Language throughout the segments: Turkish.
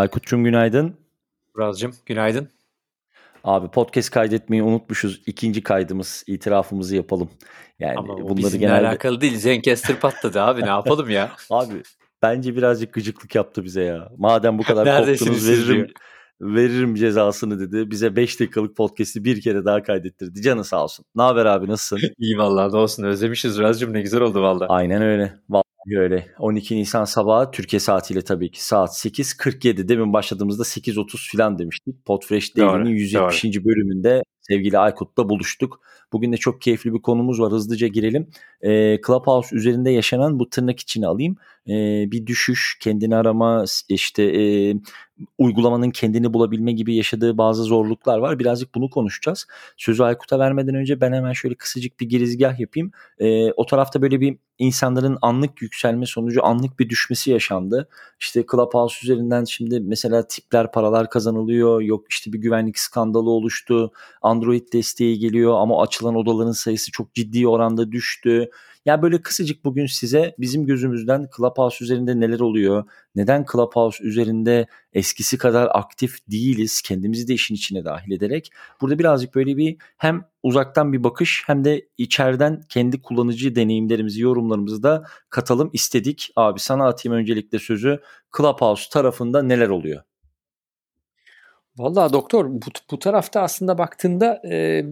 Aykut'cum günaydın. Buraz'cığım günaydın. Abi podcast kaydetmeyi unutmuşuz. İkinci kaydımız, itirafımızı yapalım. Yani Ama bunları bizimle genelde... alakalı değil. Zencaster patladı abi ne yapalım ya. abi bence birazcık gıcıklık yaptı bize ya. Madem bu kadar korktunuz veririm, veririm cezasını dedi. Bize 5 dakikalık podcast'i bir kere daha kaydettirdi. Canı sağ olsun. Ne haber abi nasılsın? İyi vallahi olsun özlemişiz Razcığım ne güzel oldu valla. Aynen öyle. Vallahi öyle. 12 Nisan sabahı Türkiye saatiyle tabii ki saat 8.47. Demin başladığımızda 8.30 falan demiştik. Podfresh Daily'nin 170. Doğru. bölümünde sevgili Aykut'la buluştuk. Bugün de çok keyifli bir konumuz var. Hızlıca girelim. E, Clubhouse üzerinde yaşanan bu tırnak içine alayım. E, bir düşüş, kendini arama, işte e, uygulamanın kendini bulabilme gibi yaşadığı bazı zorluklar var. Birazcık bunu konuşacağız. Sözü Aykut'a vermeden önce ben hemen şöyle kısacık bir girizgah yapayım. E, o tarafta böyle bir insanların anlık yükselme sonucu anlık bir düşmesi yaşandı. İşte Clubhouse üzerinden şimdi mesela tipler paralar kazanılıyor. Yok işte bir güvenlik skandalı oluştu. Android desteği geliyor ama açılan odaların sayısı çok ciddi oranda düştü. Ya böyle kısacık bugün size bizim gözümüzden Clubhouse üzerinde neler oluyor? Neden Clubhouse üzerinde eskisi kadar aktif değiliz? Kendimizi de işin içine dahil ederek. Burada birazcık böyle bir hem uzaktan bir bakış hem de içeriden kendi kullanıcı deneyimlerimizi, yorumlarımızı da katalım istedik. Abi sana atayım öncelikle sözü. Clubhouse tarafında neler oluyor? Vallahi doktor bu, bu tarafta aslında baktığında e,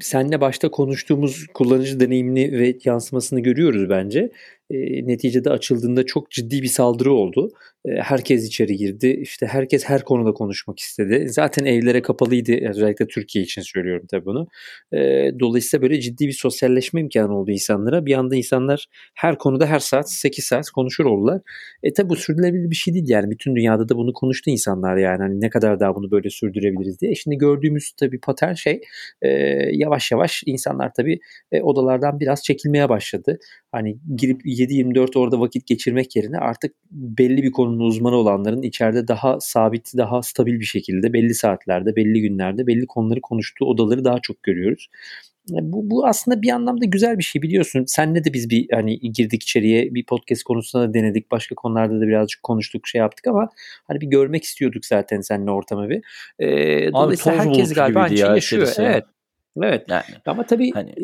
senle başta konuştuğumuz kullanıcı deneyimini ve yansımasını görüyoruz bence e, neticede açıldığında çok ciddi bir saldırı oldu. E, herkes içeri girdi. İşte herkes her konuda konuşmak istedi. Zaten evlere kapalıydı. Özellikle Türkiye için söylüyorum tabii bunu. E, dolayısıyla böyle ciddi bir sosyalleşme imkanı oldu insanlara. Bir anda insanlar her konuda her saat 8 saat konuşur oldular. E tabi bu sürdürülebilir bir şey değil yani. Bütün dünyada da bunu konuştu insanlar yani. Hani ne kadar daha bunu böyle sürdürebiliriz diye. Şimdi gördüğümüz tabii patern şey e, yavaş yavaş insanlar tabii e, odalardan biraz çekilmeye başladı. Hani girip 7-24 orada vakit geçirmek yerine artık belli bir konunun uzmanı olanların içeride daha sabit, daha stabil bir şekilde belli saatlerde, belli günlerde belli konuları konuştuğu odaları daha çok görüyoruz. Bu, bu aslında bir anlamda güzel bir şey biliyorsun. Senle de biz bir hani girdik içeriye bir podcast konusunda da denedik. Başka konularda da birazcık konuştuk şey yaptık ama hani bir görmek istiyorduk zaten seninle ortamı bir. Ee, dolayısıyla herkes galiba aynı şey yaşıyor. Evet. Evet. Yani, Ama tabii hani,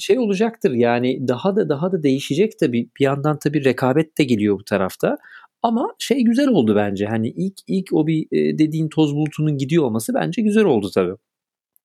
şey olacaktır yani daha da daha da değişecek tabii. Bir yandan tabii rekabet de geliyor bu tarafta. Ama şey güzel oldu bence. Hani ilk ilk o bir dediğin toz bulutunun gidiyor olması bence güzel oldu tabii.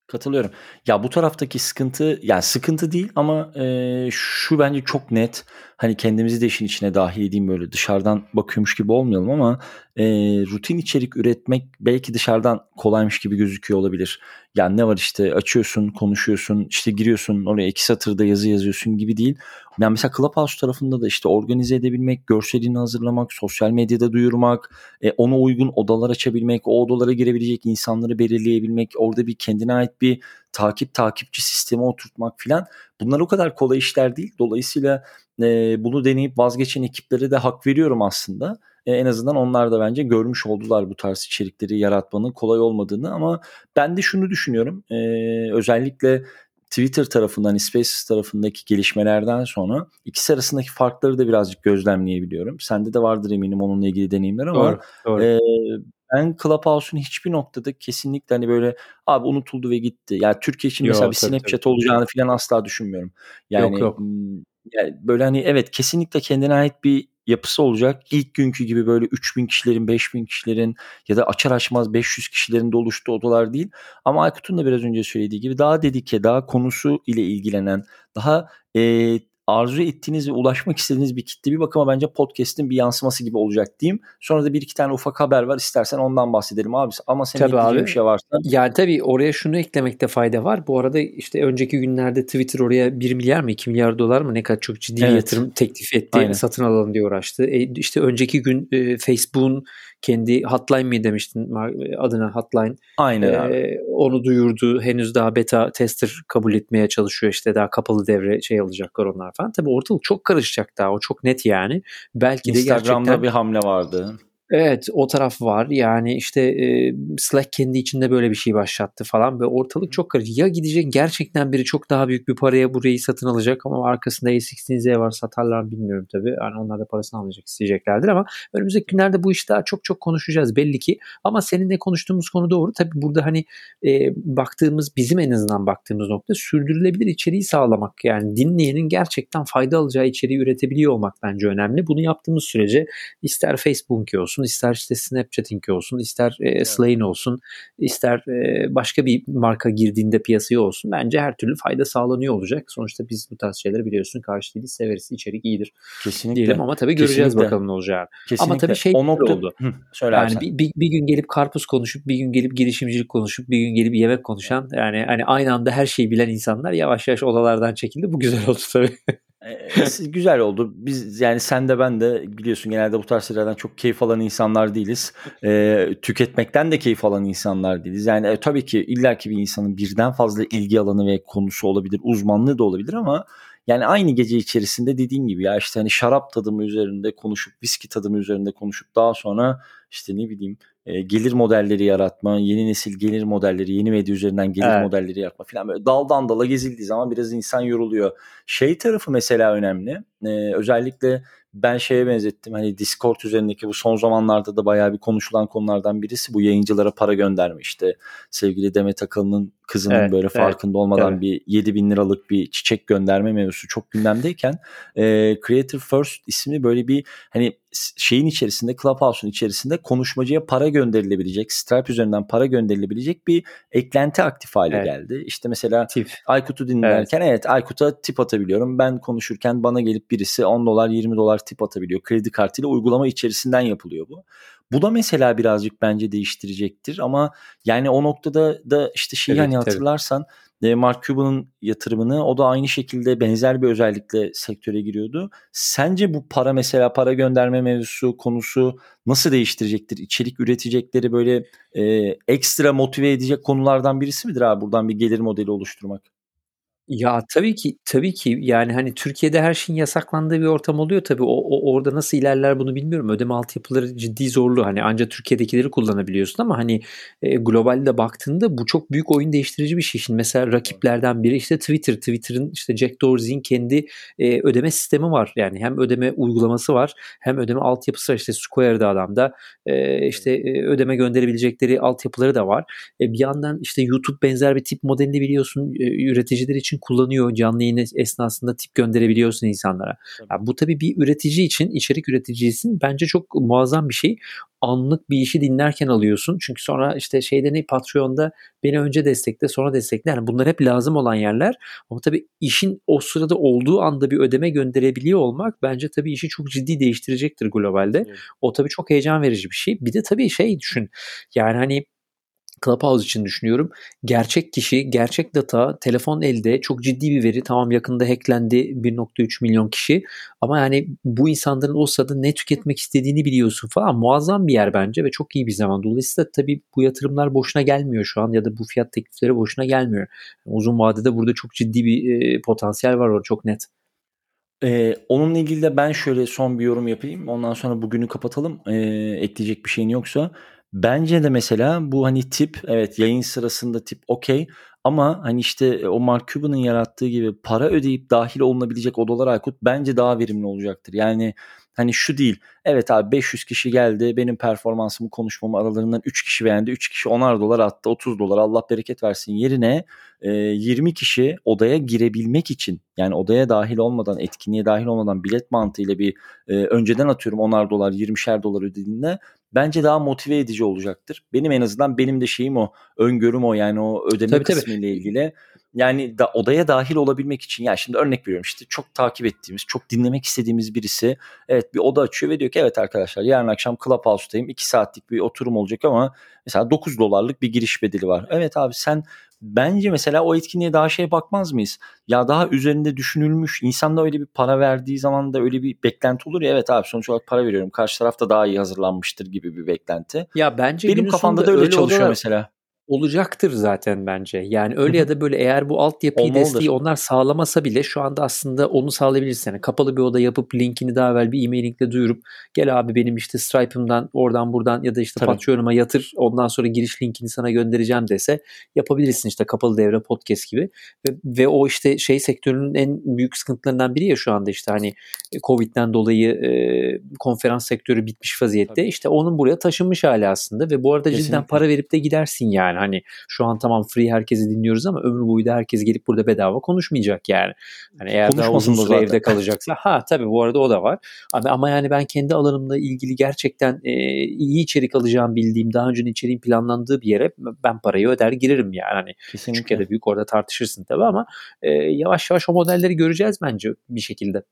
Katılıyorum. Ya bu taraftaki sıkıntı yani sıkıntı değil ama e, şu bence çok net. Hani kendimizi de işin içine dahil edeyim böyle dışarıdan bakıyormuş gibi olmayalım ama e, rutin içerik üretmek belki dışarıdan kolaymış gibi gözüküyor olabilir. Yani ne var işte açıyorsun, konuşuyorsun, işte giriyorsun oraya iki satırda yazı yazıyorsun gibi değil. Yani mesela Clubhouse tarafında da işte organize edebilmek, görselini hazırlamak, sosyal medyada duyurmak, e, ona uygun odalar açabilmek, o odalara girebilecek insanları belirleyebilmek, orada bir kendine ait bir takip takipçi sistemi oturtmak filan bunlar o kadar kolay işler değil. Dolayısıyla e, bunu deneyip vazgeçen ekiplere de hak veriyorum aslında. E, en azından onlar da bence görmüş oldular bu tarz içerikleri yaratmanın kolay olmadığını ama ben de şunu düşünüyorum. E, özellikle Twitter tarafından, Spaces tarafındaki gelişmelerden sonra ikisi arasındaki farkları da birazcık gözlemleyebiliyorum. Sende de vardır eminim onunla ilgili deneyimler ama doğru, doğru. E, ben Clubhouse'un hiçbir noktada kesinlikle hani böyle abi unutuldu ve gitti. Yani Türkiye için yok, mesela bir Snapchat tabii. olacağını falan asla düşünmüyorum. Yani, yok yok. Yani böyle hani evet kesinlikle kendine ait bir yapısı olacak. İlk günkü gibi böyle 3000 kişilerin, 5000 kişilerin ya da açar açmaz 500 kişilerin de oluştuğu odalar değil. Ama Aykut'un da biraz önce söylediği gibi daha dedike, daha konusu ile ilgilenen, daha e, arzu ettiğiniz ve ulaşmak istediğiniz bir kitle bir bakıma bence podcast'in bir yansıması gibi olacak diyeyim. Sonra da bir iki tane ufak haber var. İstersen ondan bahsedelim abi. Ama senin tabii abi. bir şey varsa. Yani tabii oraya şunu eklemekte fayda var. Bu arada işte önceki günlerde Twitter oraya 1 milyar mı 2 milyar dolar mı ne kadar çok ciddi evet. bir yatırım teklif etti. Aynen. Satın alalım diye uğraştı. E işte önceki gün e, Facebook'un kendi hotline mi demiştin adına hotline. Aynen ee, abi. Onu duyurdu. Henüz daha beta tester kabul etmeye çalışıyor. İşte daha kapalı devre şey alacaklar onlar falan. Tabii ortalık çok karışacak daha. O çok net yani. Belki Instagram'da de gerçekten... bir hamle vardı. Evet, o taraf var. Yani, işte, eee, Slack kendi içinde böyle bir şey başlattı falan ve ortalık çok karışık. Ya gidecek gerçekten biri çok daha büyük bir paraya burayı satın alacak ama arkasında A16Z var satarlar bilmiyorum tabii. Yani onlar da parasını alacak isteyeceklerdir ama önümüzdeki günlerde bu işi daha çok çok konuşacağız belli ki. Ama seninle konuştuğumuz konu doğru. Tabii burada, hani, eee, baktığımız, bizim en azından baktığımız nokta sürdürülebilir içeriği sağlamak. Yani dinleyenin gerçekten fayda alacağı içeriği üretebiliyor olmak bence önemli. Bunu yaptığımız sürece ister Facebook'unki olsun, ister işte Snapchat'inki olsun, ister e, Evet. Slay'in olsun, ister e, başka bir marka girdiğinde piyasaya olsun. Bence her türlü fayda sağlanıyor olacak. Sonuçta biz bu tarz şeyleri biliyorsun karşı değiliz, severiz. içerik iyidir Kesinlikle. diyelim ama tabii göreceğiz Kesinlikle. bakalım ne olacağını. Kesinlikle. Ama tabii şey o nokta oldu. Hı, söyle Yani bir, bir, bir gün gelip karpuz konuşup, bir gün gelip girişimcilik konuşup, bir gün gelip yemek konuşan yani hani aynı anda her şeyi bilen insanlar yavaş yavaş odalardan çekildi. Bu güzel oldu tabii. Güzel oldu. Biz yani sen de ben de biliyorsun genelde bu tarz şeylerden çok keyif alan insanlar değiliz. Ee, tüketmekten de keyif alan insanlar değiliz. Yani e, tabii ki illaki bir insanın birden fazla ilgi alanı ve konusu olabilir, uzmanlığı da olabilir ama yani aynı gece içerisinde dediğin gibi ya işte hani şarap tadımı üzerinde konuşup viski tadımı üzerinde konuşup daha sonra işte ne bileyim e, gelir modelleri yaratma, yeni nesil gelir modelleri, yeni medya üzerinden gelir Evet. modelleri yaratma falan böyle daldan dala gezildiği zaman biraz insan yoruluyor. Şey tarafı mesela önemli. Ee, özellikle ben şeye benzettim. Hani Discord üzerindeki bu son zamanlarda da bayağı bir konuşulan konulardan birisi bu yayıncılara para gönderme. İşte sevgili Demet Akalın'ın kızının Evet, böyle evet, farkında olmadan tabii. bir 7 bin liralık bir çiçek gönderme mevzusu çok gündemdeyken e, Creator First ismi böyle bir hani şeyin içerisinde Clubhouse'un içerisinde konuşmacıya para gönderilebilecek Stripe üzerinden para gönderilebilecek bir eklenti aktif hale Evet. geldi. İşte mesela Tif. Aykut'u dinlerken evet. Aykut'a tip atabiliyorum. Ben konuşurken bana gelip birisi 10 dolar 20 dolar tip atabiliyor. Kredi kartıyla uygulama içerisinden yapılıyor bu. Bu da mesela birazcık bence değiştirecektir ama yani o noktada da işte şeyi Tabii, hani tabii. hatırlarsan e, Mark Cuban'ın yatırımını o da aynı şekilde benzer bir özellikle sektöre giriyordu. Sence bu para mesela para gönderme mevzusu konusu nasıl değiştirecektir? İçerik üretecekleri böyle e, ekstra motive edecek konulardan birisi midir abi buradan bir gelir modeli oluşturmak? Ya tabii ki tabii ki yani hani Türkiye'de her şeyin yasaklandığı bir ortam oluyor tabii. O, o orada nasıl ilerler bunu bilmiyorum. Ödeme altyapıları ciddi zorlu. Hani ancak Türkiye'dekileri kullanabiliyorsun ama hani e, globalde baktığında bu çok büyük oyun değiştirici bir şey. Şimdi mesela rakiplerden biri işte Twitter. Twitter'ın işte Jack Dorsey'in kendi e, ödeme sistemi var. Yani hem ödeme uygulaması var hem ödeme altyapısı var. İşte Square'da adamda e, işte e, ödeme gönderebilecekleri altyapıları da var. E, bir yandan işte YouTube benzer bir tip modelini biliyorsun e, üreticiler için kullanıyor. Canlı yayın es- esnasında tip gönderebiliyorsun insanlara. Tabii. Ya bu tabii bir üretici için, içerik üreticisi bence çok muazzam bir şey. Anlık bir işi dinlerken alıyorsun. Çünkü sonra işte şeyde ne Patreon'da beni önce destekle sonra destekle. Yani bunlar hep lazım olan yerler. Ama tabii işin o sırada olduğu anda bir ödeme gönderebiliyor olmak bence tabii işi çok ciddi değiştirecektir globalde. Evet. O tabii çok heyecan verici bir şey. Bir de tabii şey düşün. Yani hani Clubhouse için düşünüyorum. Gerçek kişi, gerçek data, telefon elde, çok ciddi bir veri. Tamam yakında hacklendi 1.3 milyon kişi. Ama yani bu insanların o sırada ne tüketmek istediğini biliyorsun falan. Muazzam bir yer bence ve çok iyi bir zaman. Dolayısıyla tabii bu yatırımlar boşuna gelmiyor şu an ya da bu fiyat teklifleri boşuna gelmiyor. Uzun vadede burada çok ciddi bir e, potansiyel var orada çok net. Ee, onunla ilgili de ben şöyle son bir yorum yapayım. Ondan sonra bugünü kapatalım. Ee, ekleyecek bir şeyin yoksa. Bence de mesela bu hani tip evet yayın sırasında tip okey ama hani işte o Mark Cuban'ın yarattığı gibi para ödeyip dahil olunabilecek odalar Aykut bence daha verimli olacaktır. Yani hani şu değil. Evet abi 500 kişi geldi. Benim performansımı konuşmamı aralarından 3 kişi beğendi. 3 kişi 10'ar dolar attı. 30 dolar Allah bereket versin yerine e, 20 kişi odaya girebilmek için yani odaya dahil olmadan etkinliğe dahil olmadan bilet mantığıyla bir e, önceden atıyorum 10'ar dolar 20'şer dolar ödediğinde bence daha motive edici olacaktır. Benim en azından benim de şeyim o öngörüm o yani o ödeme Tabii, tabii. kısmı ile ilgili. Yani da, odaya dahil olabilmek için ya şimdi örnek veriyorum işte çok takip ettiğimiz, çok dinlemek istediğimiz birisi evet bir oda açıyor ve diyor ki evet arkadaşlar yarın akşam Clubhouse'dayım 2 saatlik bir oturum olacak ama mesela 9 dolarlık bir giriş bedeli var. Evet abi sen bence mesela o etkinliğe daha şey bakmaz mıyız? Ya daha üzerinde düşünülmüş insan da öyle bir para verdiği zaman da öyle bir beklenti olur ya evet abi sonuç olarak para veriyorum karşı taraf da daha iyi hazırlanmıştır gibi bir beklenti. Ya bence Benim kafamda da öyle çalışıyor odalar- mesela. Olacaktır zaten bence. Yani öyle ya da böyle eğer bu altyapıyı Olmalıdır. desteği onlar sağlamasa bile şu anda aslında onu sağlayabilirsin. Yani kapalı bir oda yapıp linkini daha evvel bir e-mailingle duyurup gel abi benim işte Stripe'ımdan oradan buradan ya da işte Tabii. Patreon'uma yatır ondan sonra giriş linkini sana göndereceğim dese yapabilirsin işte kapalı devre podcast gibi. Ve, ve o işte şey sektörünün en büyük sıkıntılarından biri ya şu anda işte hani e, Covid'den dolayı e, konferans sektörü bitmiş vaziyette. Tabii. İşte onun buraya taşınmış hali aslında ve bu arada cidden Kesinlikle. para verip de gidersin yani. Hani şu an tamam free herkesi dinliyoruz ama ömür boyu da herkes gelip burada bedava konuşmayacak yani. Hani eğer daha uzun süre evde kalacaksa ha tabii bu arada o da var. Ama, ama yani ben kendi alanımla ilgili gerçekten e, iyi içerik alacağım bildiğim daha önceden içeriğin planlandığı bir yere ben parayı öder girerim yani. Hani küçük ya Kesinlikle. da büyük orada tartışırsın tabii ama e, yavaş yavaş o modelleri göreceğiz bence bir şekilde.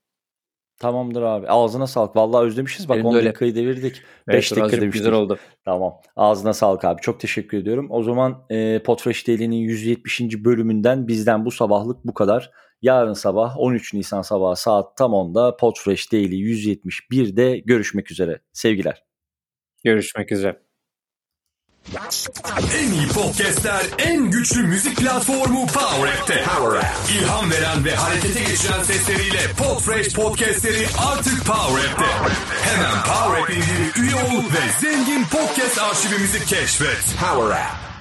Tamamdır abi. Ağzına sağlık. Vallahi özlemişiz. Bak Benim de 10 öyle. dakikayı devirdik. 5 Evet, dakika demiştik. güzel oldu. Tamam. Ağzına sağlık abi. Çok teşekkür ediyorum. O zaman e, Podfresh Daily'nin 170. bölümünden bizden bu sabahlık bu kadar. Yarın sabah 13 Nisan sabahı saat tam 10'da Podfresh Daily 171'de görüşmek üzere. Sevgiler. Görüşmek üzere. En iyi podcastler, en güçlü müzik platformu Power App'te. Power App. İlham veren ve harekete geçiren sesleriyle Podfresh podcastleri artık Power App'te. Hemen Power App üye ol ve zengin podcast arşivimizi keşfet. Power App.